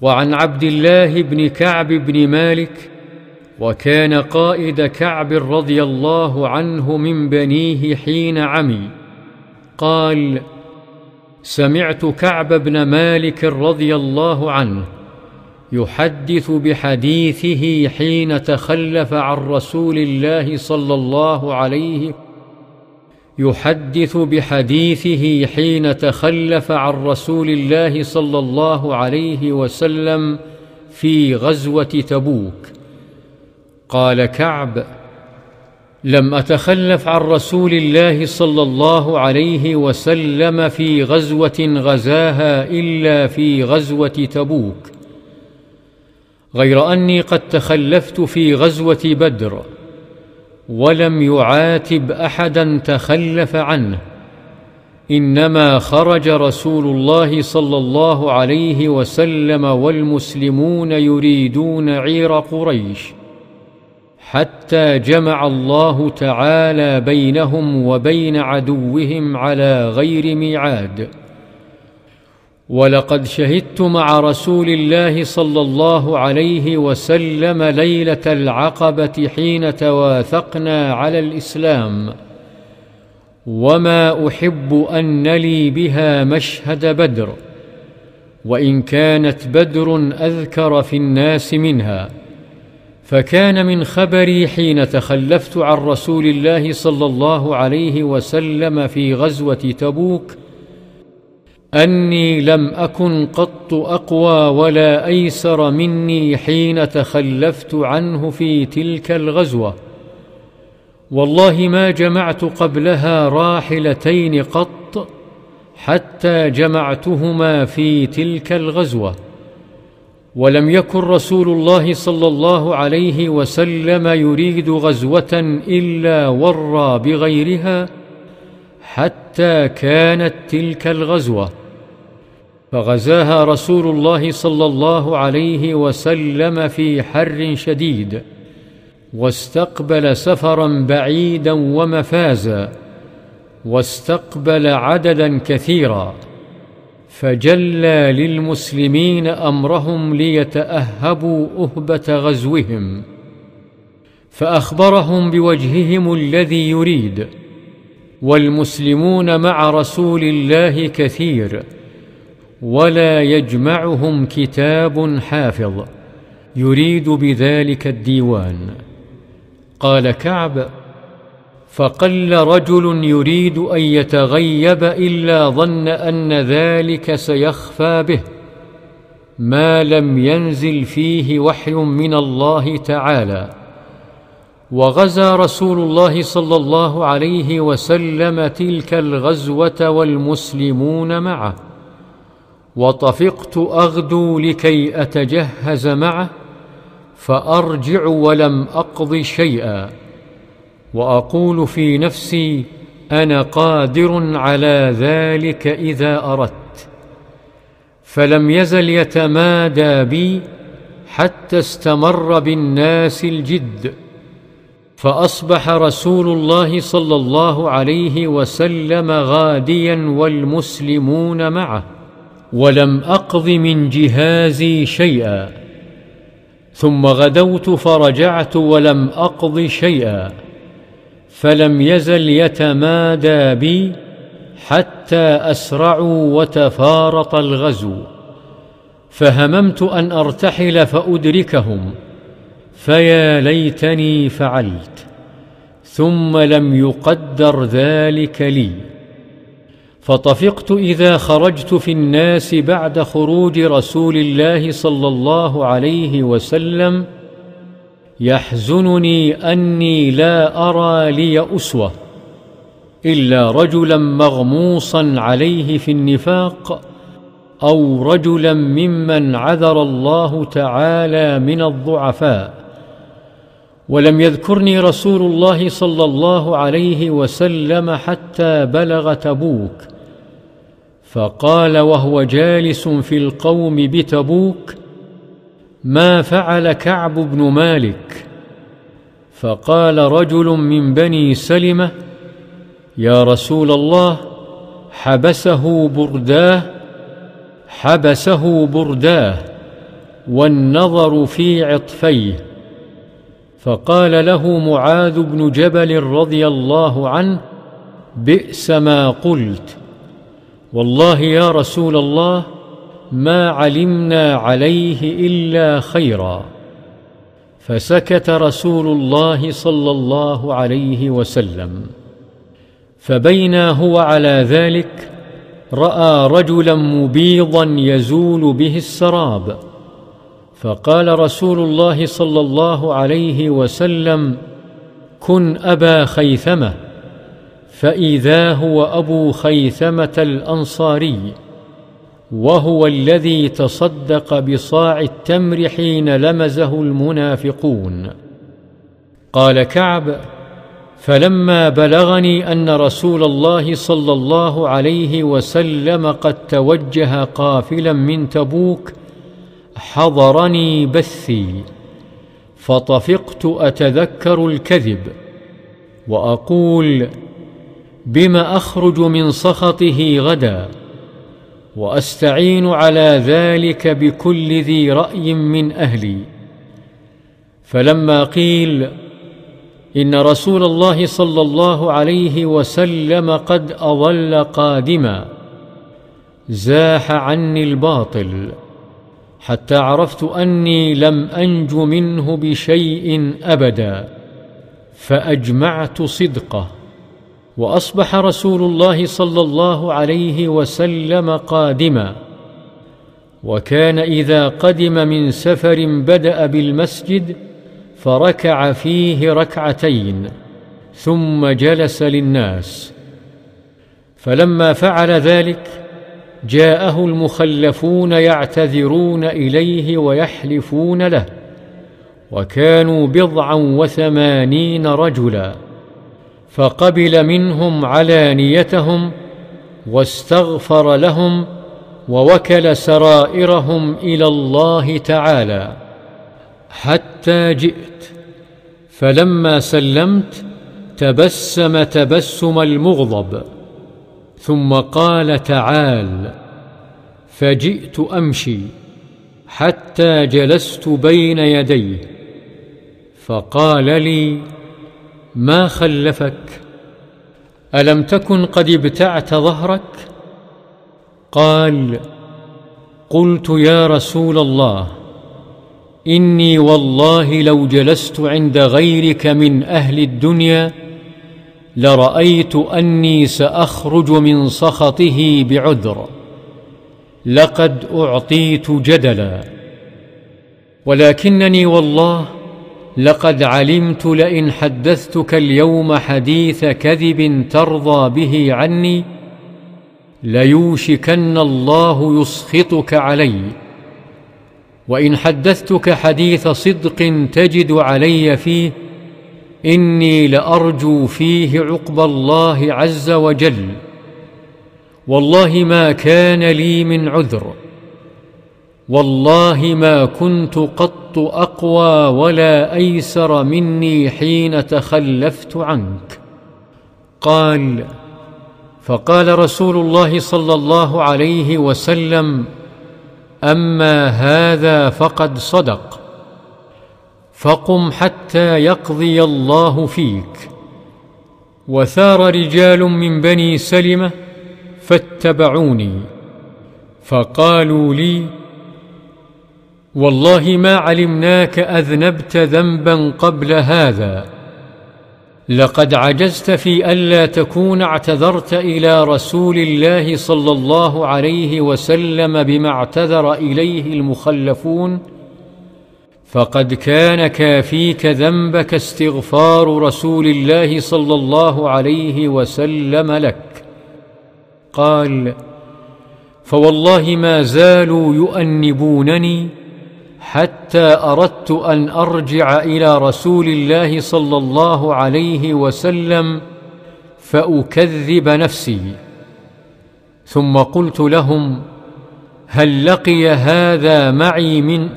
وعن عبد الله بن كعب بن مالك وكان قائد كعب رضي الله عنه من بنيه حين عمي. قال سمعت كعب بن مالك رضي الله عنه يحدث بحديثه حين تخلف عن رسول الله صلى الله عليه يحدث بحديثه حين تخلف عن رسول الله صلى الله عليه وسلم في غزوة تبوك. قال كعب لم أتخلف عن رسول الله صلى الله عليه وسلم في غزوة غزاها إلا في غزوة تبوك. غير أني قد تخلفت في غزوة بدر ولم يعاتب أحدا تخلف عنه إنما خرج رسول الله صلى الله عليه وسلم والمسلمون يريدون عير قريش حتى جمع الله تعالى بينهم وبين عدوهم على غير ميعاد. ولقد شهدت مع رسول الله صلى الله عليه وسلم ليلة العقبة حين تواثقنا على الإسلام. وما أحب أن لي بها مشهد بدر وإن كانت بدر أذكر في الناس منها. فكان من خبري حين تخلفت عن رسول الله صلى الله عليه وسلم في غزوة تبوك أني لم أكن قط أقوى ولا أيسر مني حين تخلفت عنه في تلك الغزوة. والله ما جمعت قبلها راحلتين قط حتى جمعتهما في تلك الغزوة. ولم يكن رسول الله صلى الله عليه وسلم يريد غزوة إلا ورى بغيرها حتى كانت تلك الغزوة. فغزاها رسول الله صلى الله عليه وسلم في حر شديد واستقبل سفرا بعيدا ومفازا واستقبل عددا كثيرا فجلى للمسلمين أمرهم ليتأهبوا أهبة غزوهم فأخبرهم بوجههم الذي يريد. والمسلمون مع رسول الله كثير ولا يجمعهم كتاب حافظ يريد بذلك الديوان. قال كعب فقل رجل يريد أن يتغيب إلا ظن أن ذلك سيخفى به ما لم ينزل فيه وحي من الله تعالى. وغزا رسول الله صلى الله عليه وسلم تلك الغزوة والمسلمون معه. وطفقت أغدو لكي أتجهز معه فأرجع ولم أقض شيئا. وأقول في نفسي أنا قادر على ذلك إذا أردت. فلم يزل يتمادى بي حتى استمر بالناس الجد. فأصبح رسول الله صلى الله عليه وسلم غاديا والمسلمون معه ولم أقض من جهازي شيئا. ثم غدوت فرجعت ولم أقض شيئا. فلم يزل يتمادى بي حتى أسرعوا وتفارط الغزو. فهممت أن أرتحل فأدركهم. فيا ليتني فعلت ثم لم يقدر ذلك لي. فطفقت إذا خرجت في الناس بعد خروج رسول الله صلى الله عليه وسلم يحزنني أني لا أرى لي أسوة إلا رجلا مغموصا عليه في النفاق أو رجلا ممن عذر الله تعالى من الضعفاء. ولم يذكرني رسول الله صلى الله عليه وسلم حتى بلغ تبوك. فقال وهو جالس في القوم بتبوك ما فعل كعب بن مالك؟ فقال رجل من بني سلمة يا رسول الله حبسه برداه حبسه برداه والنظر في عطفيه. فقال له معاذ بن جبل رضي الله عنه بئس ما قلت. والله يا رسول الله ما علمنا عليه إلا خيرا. فسكت رسول الله صلى الله عليه وسلم. فبينا هو على ذلك رأى رجلا مبيضا يزول به السراب. فقال رسول الله صلى الله عليه وسلم كن أبا خيثمة. فإذا هو أبو خيثمة الأنصاري وهو الذي تصدق بصاع التمر حين لمزه المنافقون. قال كعب فلما بلغني أن رسول الله صلى الله عليه وسلم قد توجه قافلا من تبوك حضرني بثي فطفقت أتذكر الكذب وأقول بم أخرج من سخطه غدا وأستعين على ذلك بكل ذي رأي من أهلي. فلما قيل إن رسول الله صلى الله عليه وسلم قد اظل قادما زاح عني الباطل. حتى عرفت أني لم أنج منه بشيء أبدا فأجمعت صدقه وأصبح رسول الله صلى الله عليه وسلم قادما. وكان إذا قدم من سفر بدأ بالمسجد فركع فيه ركعتين ثم جلس للناس. فلما فعل ذلك جاءه المخلفون يعتذرون إليه ويحلفون له وكانوا بضعا وثمانين رجلا فقبل منهم علانيتهم واستغفر لهم ووكل سرائرهم إلى الله تعالى. حتى جئت فلما سلمت تبسم تبسم المغضب. ثم قال تعال فجئت أمشي حتى جلست بين يديه فقال لي ما خلفك؟ ألم تكن قد ابتعت ظهرك؟ قال قلت يا رسول الله إني والله لو جلست عند غيرك من أهل الدنيا لرأيت أني سأخرج من سخطه بعذر. لقد أعطيت جدلا. ولكنني والله لقد علمت لئن حدثتك اليوم حديث كذب ترضى به عني ليوشكن الله يسخطك علي. وإن حدثتك حديث صدق تجد علي فيه إني لأرجو فيه عقب الله عز وجل. والله ما كان لي من عذر. والله ما كنت قط أقوى ولا أيسر مني حين تخلفت عنك. قال فقال رسول الله صلى الله عليه وسلم أما هذا فقد صدق. فقم حتى يقضي الله فيك. وثار رجال من بني سلمة فاتبعوني فقالوا لي والله ما علمناك أذنبت ذنبا قبل هذا لقد عجزت في ألا تكون اعتذرت إلى رسول الله صلى الله عليه وسلم بما اعتذر إليه المخلفون فقد كان كافيك ذنبك استغفار رسول الله صلى الله عليه وسلم لك. قال فوالله ما زالوا يؤنبونني حتى أردت أن أرجع إلى رسول الله صلى الله عليه وسلم فأكذب نفسي. ثم قلت لهم هل لقي هذا معي من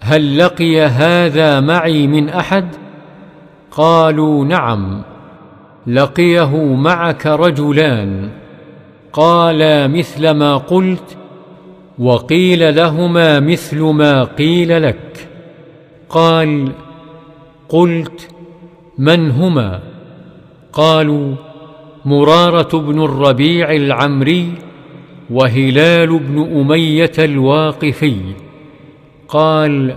هل لقي هذا معي من أحد؟ قالوا نعم لقيه معك رجلان. قالا مثل ما قلت وقيل لهما مثل ما قيل لك. قال قلت من هما؟ قالوا مرارة بن الربيع العمري وهلال بن أمية الواقفي. قال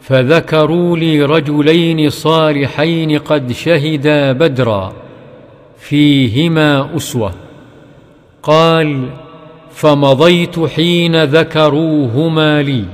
فذكروا لي رجلين صالحين قد شهدا بدرا فيهما أسوة. قال فمضيت حين ذكروهما لي.